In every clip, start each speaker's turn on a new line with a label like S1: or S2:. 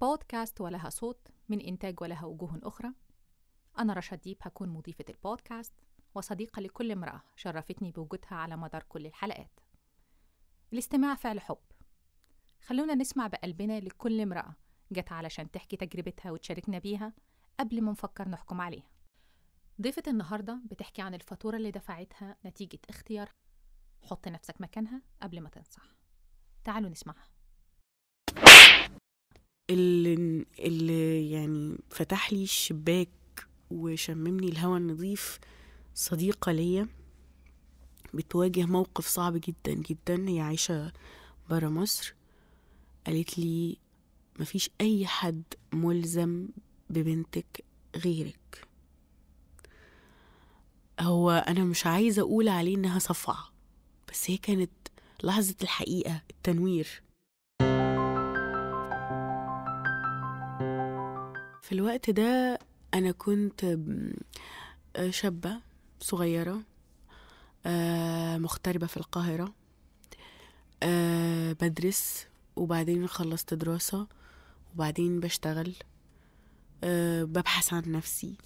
S1: بودكاست ولها صوت من إنتاج ولها وجوه أخرى. أنا رشا ديب هكون مضيفة البودكاست وصديقة لكل امرأة شرفتني بوجودها على مدار كل الحلقات. الاستماع فعل حب. خلونا نسمع بقلبنا لكل امرأة جت علشان تحكي تجربتها وتشاركنا بيها قبل ما نفكر نحكم عليها. ضيفة النهاردة بتحكي عن الفاتورة اللي دفعتها نتيجة اختيار حط نفسك مكانها قبل ما تنصح. تعالوا نسمعها.
S2: اللي, اللي يعني فتح لي الشباك وشممني الهواء النظيف صديقة ليا بتواجه موقف صعب جدا جدا. هي عايشة برا مصر. قالت لي مفيش أي حد ملزم ببنتك غيرك. هو أنا مش عايزة أقول عليه إنها صفعة بس هي كانت لحظة الحقيقة التنوير. في الوقت ده أنا كنت شابة صغيرة مغتربة في القاهرة بدرس وبعدين خلصت دراسة وبعدين بشتغل ببحث عن نفسي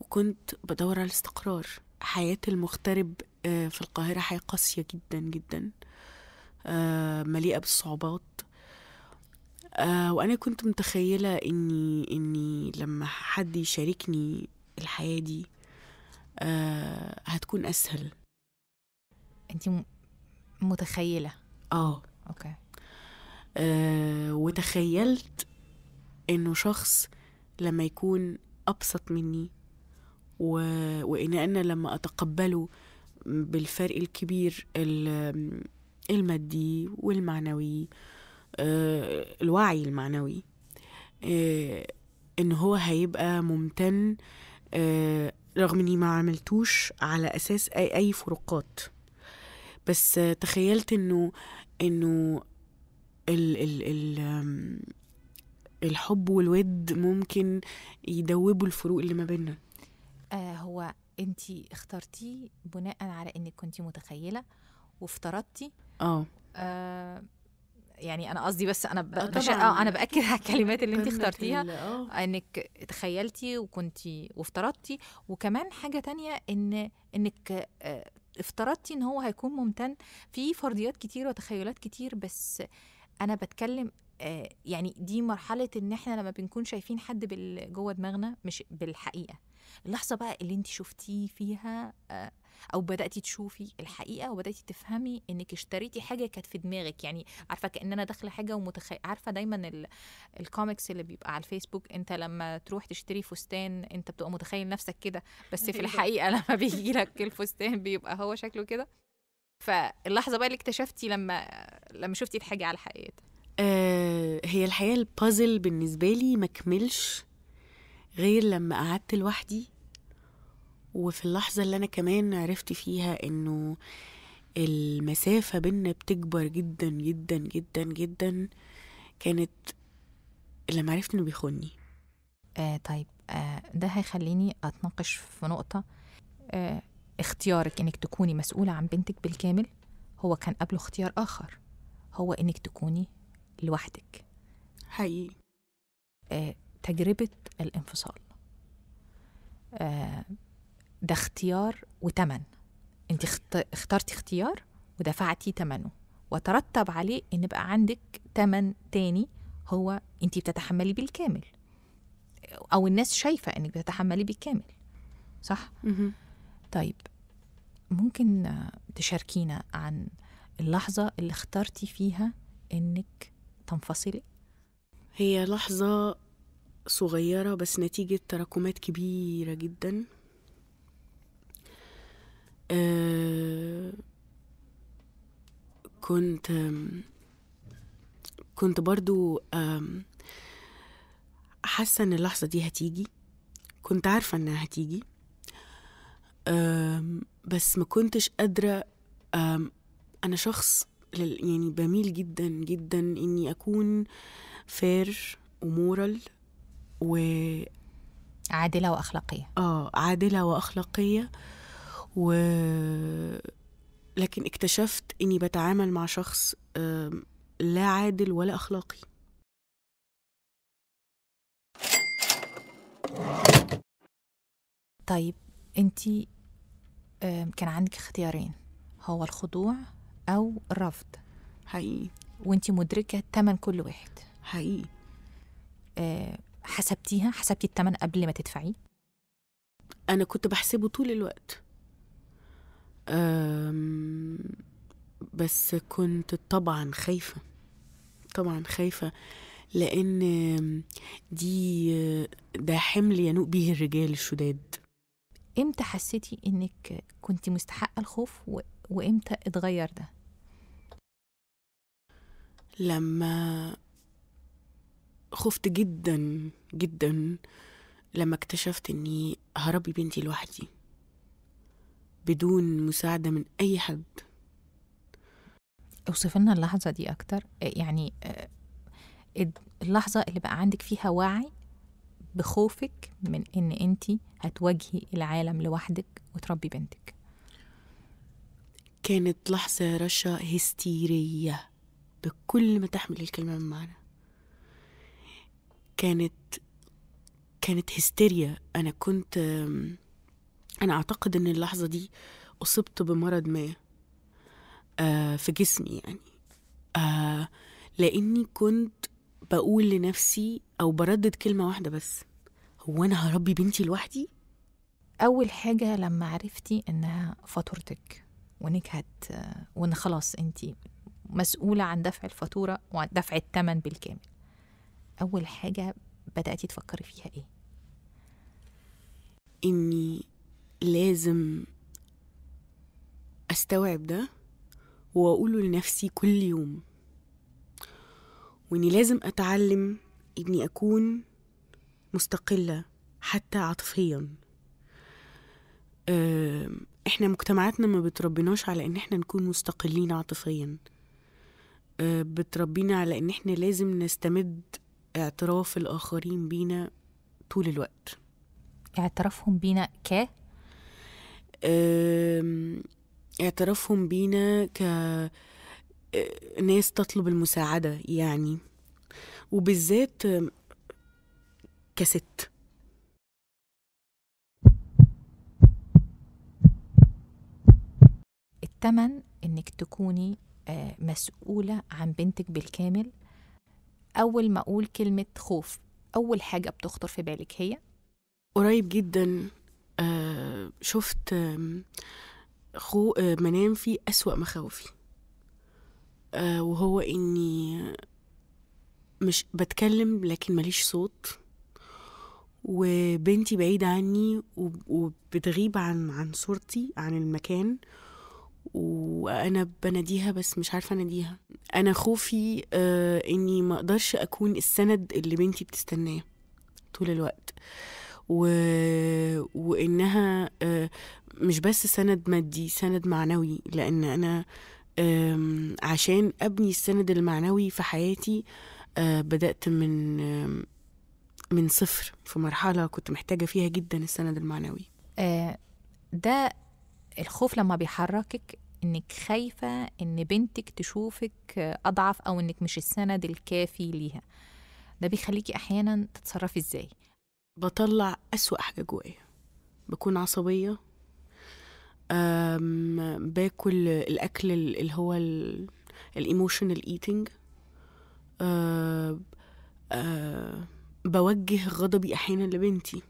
S2: وكنت بدور على الاستقرار حياة المغترب في القاهرة حياة قاسية جدا جدا مليئة بالصعوبات. وأنا كنت متخيلة إني إني لما حد يشاركني الحياة دي هتكون أسهل.
S1: انت متخيلة؟
S2: آه.
S1: أوكي.
S2: آه وتخيلت إنه شخص لما يكون أبسط مني و... وإن أنا لما أتقبله بالفرق الكبير المادي والمعنوي آه الوعي المعنوي آه إن هو هيبقى ممتن آه رغم إني ما عملتوش على أساس أي أي فروقات. بس تخيلت إنه إنه ال ال ال الحب والود ممكن يدوبوا الفروق اللي ما بيننا.
S1: آه هو انت اخترتيه بناء على إنك كنت متخيلة وافترضتي.
S2: آه.
S1: آه يعني أنا قصدي بس أنا ب...
S2: آه
S1: بش... آه أنا بأكد على الكلمات اللي انت اخترتيها.
S2: آه.
S1: إنك تخيلتي وكنتي وافترضتي. وكمان حاجة تانية إن إنك آه، افترضتي إن هو هيكون ممتن. في فرضيات كتير وتخيلات كتير بس أنا بتكلم آه، يعني دي مرحلة إن إحنا لما بنكون شايفين حد جوه دماغنا مش بالحقيقة. اللحظة بقى اللي انت شفتيه فيها آه، أو بداتي تشوفي الحقيقة وبداتي تفهمي انك اشتريتي حاجة كانت في دماغك. يعني عارفة كان أنا داخله حاجة ومتخيل عارفة دايما ال... الكوميكس اللي بيبقى على الفيسبوك أنت لما تروح تشتري فستان أنت بتبقى متخيل نفسك كده بس في. الحقيقة لما بيجي لك الفستان بيبقى هو شكله كده. فاللحظة بقى اللي اكتشفتي لما لما شفتي الحاجة على حقيقتها
S2: آه، هي الحقيقة البازل بالنسبة لي مكملش غير لما قعدت لوحدي وفي اللحظة اللي أنا كمان عرفت فيها إنه المسافة بينا بتكبر جدا جدا جدا جدا كانت لما عرفت إنه بيخوني
S1: آه طيب آه ده هيخليني أتناقش في نقطة. آه اختيارك إنك تكوني مسؤولة عن بنتك بالكامل هو كان قبله اختيار آخر هو إنك تكوني لوحدك.
S2: حقيقي.
S1: آه، تجربة الانفصال. آه، ده اختيار وتمن. انت اخت- اخترتي اختيار ودفعتي تمنه. وترتب عليه إن بقى عندك تمن تاني هو انت بتتحملي بالكامل أو الناس شايفة إنك بتتحملي بالكامل صح؟ طيب ممكن تشاركينا عن اللحظة اللي اخترتي فيها إنك تنفصلي؟
S2: هي لحظة صغيرة بس نتيجة تراكمات كبيرة جدا. آه كنت آم، كنت برضو حاسة إن اللحظة دي هتيجي. كنت عارفة إنها هتيجي. بس ما كنتش قادرة أنا شخص يعني بميل جدا جدا إني أكون فير ومورال و
S1: عادلة وأخلاقية.
S2: آه عادلة وأخلاقية. و لكن اكتشفت إني بتعامل مع شخص لا عادل ولا أخلاقي.
S1: طيب انت كان عندك اختيارين هو الخضوع أو الرفض.
S2: حقيقي.
S1: وانت مدركة تمن كل واحد.
S2: حقيقي.
S1: آه، حسبتيها؟ حسبتي التمن قبل ما تدفعيه؟
S2: أنا كنت بحسبه طول الوقت. بس كنت طبعا خايفة طبعا خايفة لأن دي ده حمل ينوء به الرجال الشداد.
S1: إمتى حسيتي إنك كنت مستحقة الخوف و... وإمتى اتغير ده؟
S2: لما خفت جدا جدا لما اكتشفت إني هربي بنتي لوحدي. بدون مساعدة من أي حد.
S1: أوصف لنا اللحظة دي أكتر. آه، يعني آه، اللحظة اللي بقى عندك فيها وعي بخوفك من إن انت هتواجهي العالم لوحدك وتربي بنتك.
S2: كانت لحظة يا رشا هستيرية بكل ما تحمل الكلمة من معنى. كانت كانت هستيريا. أنا كنت أنا أعتقد إن اللحظة دي أصبت بمرض ما آه، في جسمي يعني. آه، لأني كنت بقول لنفسي أو بردد كلمة واحدة بس. هو أنا هربي بنتي لوحدي؟
S1: أول حاجة لما عرفتي إنها فاتورتك وإنك هت وإن خلاص أنت مسؤولة عن دفع الفاتورة وعن دفع الثمن بالكامل أول حاجة بدأتي تفكري فيها إيه؟
S2: إني لازم أستوعب ده وأقوله لنفسي كل يوم. وإني لازم أتعلم إني أكون مستقلة حتى عاطفيا. إحنا مجتمعاتنا ما بتربيناش على إن إحنا نكون مستقلين عاطفيا. بتربينا على إن إحنا لازم نستمد اعتراف الآخرين بينا طول الوقت.
S1: اعترافهم بينا ك
S2: اعترافهم بينا ك أه، ناس تطلب المساعدة يعني وبالذات كست.
S1: التمن إنك تكوني آه، مسؤولة عن بنتك بالكامل. أول ما أقول كلمة خوف أول حاجة بتخطر في بالك هي؟
S2: قريب جدا. أه، شفت خو أه، منام فيه أسوأ مخاوفي. أه، وهو إني مش بتكلم لكن ماليش صوت. وبنتي بعيدة عني وب- وبتغيب عن عن صورتي عن المكان. وأنا بناديها بس مش عارفة أناديها. أنا خوفي آه إني ما أقدرش أكون السند اللي بنتي بتستناه طول الوقت. و... وإنها آه مش بس سند مادي سند معنوي لأن أنا آم، عشان أبني السند المعنوي في حياتي آه بدأت من من صفر في مرحلة كنت محتاجة فيها جدا السند المعنوي.
S1: آه، ده الخوف لما بيحركك إنك خايفة إن بنتك تشوفك أضعف أو إنك مش السند الكافي ليها. ده بيخليكي أحيانا تتصرفي إزاي؟
S2: بطلع أسوأ حاجة جوايا. بكون عصبية باكل الأكل ال- اللي هو ال emotional eating بوجه غضبي أحيانا لبنتي.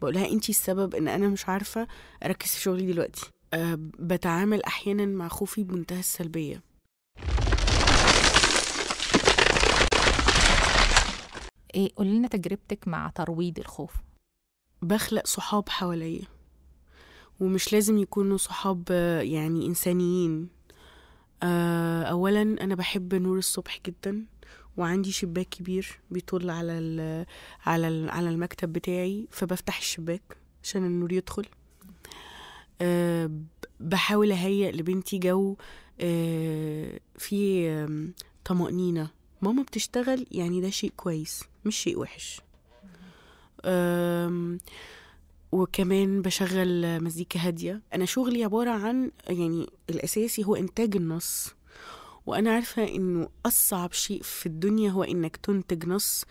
S2: بقولها أنتي السبب إن أنا مش عارفة أركز في شغلي دلوقتي. بتعامل أحيانا مع خوفي بمنتهى السلبية.
S1: إيه؟ قولي لنا تجربتك مع ترويض الخوف.
S2: بخلق صحاب حواليا ومش لازم يكونوا صحاب يعني إنسانيين. آه، أولا أنا بحب نور الصبح جدا وعندي شباك كبير بيطل على ال على على المكتب بتاعي فبفتح الشباك عشان النور يدخل. آه، بحاول أهيئ لبنتي جو آه، فيه آم، طمأنينة. ماما بتشتغل يعني ده شيء كويس مش شيء وحش. وكمان بشغل مزيكا هادية. أنا شغلي عبارة عن يعني الأساسي هو إنتاج النص. وأنا عارفة إنه أصعب شيء في الدنيا هو إنك تنتج نص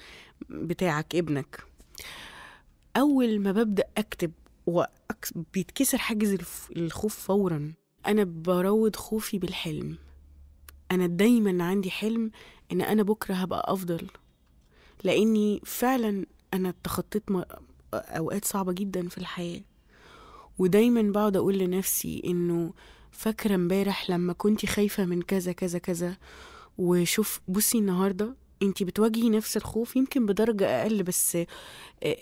S2: بتاعك ابنك. أول ما ببدأ أكتب وأكس- بيتكسر حاجز الخوف فورا. أنا بروض خوفي بالحلم. أنا دايما عندي حلم إن أنا بكرة هبقى أفضل لأني فعلا أنا تخطيت أوقات صعبة جدا في الحياة. ودايما بقعد أقول لنفسي إنه فاكرة امبارح لما كنتي خايفة من كذا كذا كذا وشوف بصي النهارده أنتي بتواجهي نفس الخوف يمكن بدرجة أقل بس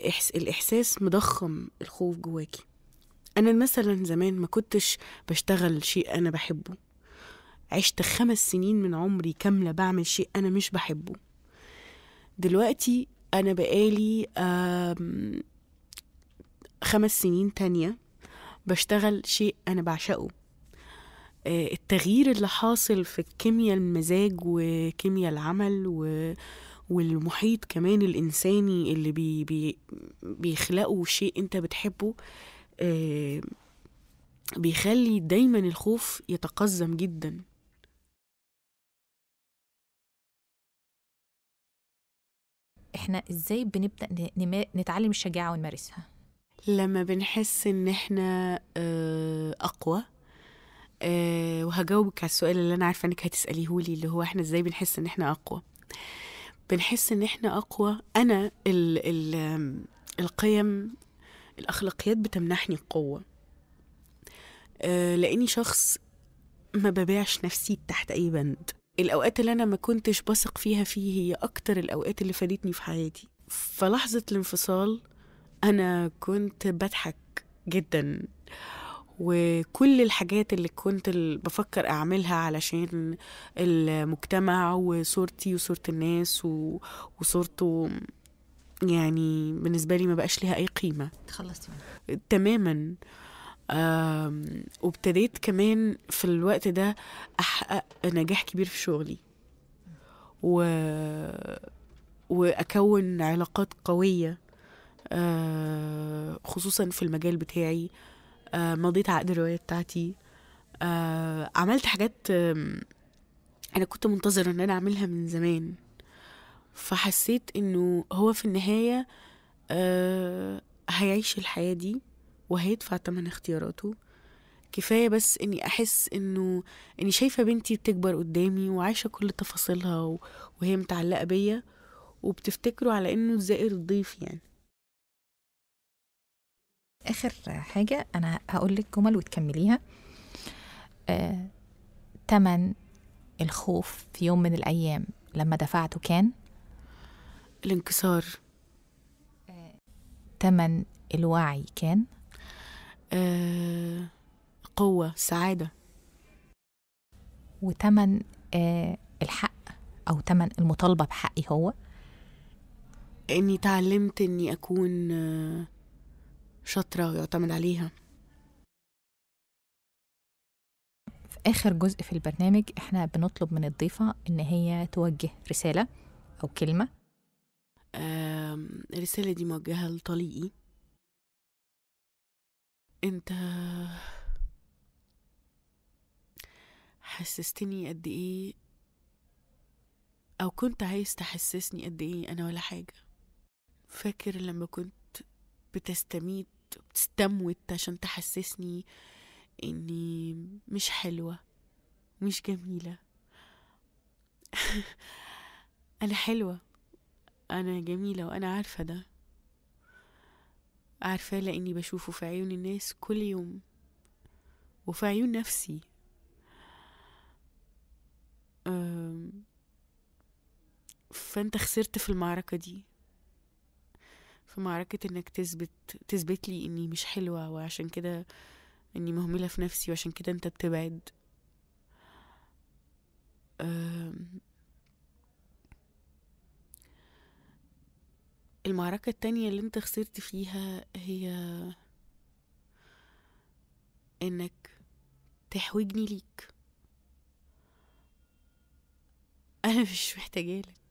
S2: إحس الإحساس مضخم الخوف جواكي. أنا مثلا زمان ما كنتش بشتغل شيء أنا بحبه. عشت خمس سنين من عمري كاملة بعمل شيء أنا مش بحبه. دلوقتي أنا بقالي خمس سنين تانية بشتغل شيء أنا بعشقه. آه، التغيير اللي حاصل في كيمياء المزاج وكيمياء العمل و... والمحيط كمان الإنساني اللي بي... بي... بيخلقوا شيء أنت بتحبه آه، بيخلي دايما الخوف يتقزم جدا.
S1: إحنا إزاي بنبدأ نتعلم الشجاعة ونمارسها؟
S2: لما بنحس ان إحنا آه، اقوى آه، وهجاوبك على السؤال اللي أنا عارفة إنك هتساليه لي اللي هو إحنا إزاي بنحس ان إحنا اقوى؟ بنحس ان إحنا اقوى. أنا ال ال آم، القيم الأخلاقيات بتمنحني القوة. آه، لأني شخص ما ببيعش نفسي تحت أي بند. الأوقات اللي أنا ما كنتش بثق فيها فيه هي أكتر الأوقات اللي فادتني في حياتي. فلحظه الانفصال أنا كنت بضحك جدا وكل الحاجات اللي كنت بفكر أعملها علشان المجتمع وصورتي وصورة الناس وصورته يعني بالنسبة لي ما بقاش ليها أي قيمة.
S1: تخلصتي منها.
S2: تماما. وابتديت كمان في الوقت ده أحقق نجاح كبير في شغلي. و... وأكون علاقات قوية آه، خصوصا في المجال بتاعي آه، مضيت عقد الرواية بتاعتي. آه، عملت حاجات أنا كنت منتظرة إن أنا أعملها من زمان. فحسيت إنه هو في النهاية آه، هيعيش الحياة دي. وهيدفع تمن اختياراته. كفاية بس إني أحس إنه إني شايفة بنتي بتكبر قدامي وعايشة كل تفاصيلها و- وهي متعلقة بيا وبتفتكروا على إنه الزائر الضيف يعني.
S1: آخر حاجة أنا هقول لك جمل وتكمليها. آه، تمن الخوف في يوم من الأيام لما دفعته كان؟
S2: الانكسار.
S1: تمن الوعي كان؟
S2: آه قوة سعادة.
S1: وتمن آه، الحق أو تمن المطالبة بحقي هو؟
S2: إني تعلمت إني أكون آه، شاطرة ويعتمد عليها.
S1: في آخر جزء في البرنامج إحنا بنطلب من الضيفة إن هي توجه رسالة أو كلمة.
S2: آم، الرسالة دي موجهة لطليقي. انت حسستني قد إيه؟ أو كنت عايز تحسسني قد إيه أنا ولا حاجة؟ فاكر لما كنت بتستميت بتستموت عشان تحسسني اني مش حلوة مش جميلة؟ أنا حلوة أنا جميلة وأنا عارفة ده. عارفاه لأني بشوفه في عيون الناس كل يوم وفي عيون نفسي. أم، فأنت خسرت في المعركة دي. في معركة إنك تثبت تثبت لي إني مش حلوة وعشان كده إني مهملة في نفسي وعشان كده أنت بتبعد. أم، المعركة التانية اللي انت خسرت فيها هي انك تحوجني ليك. أنا مش محتاجالك.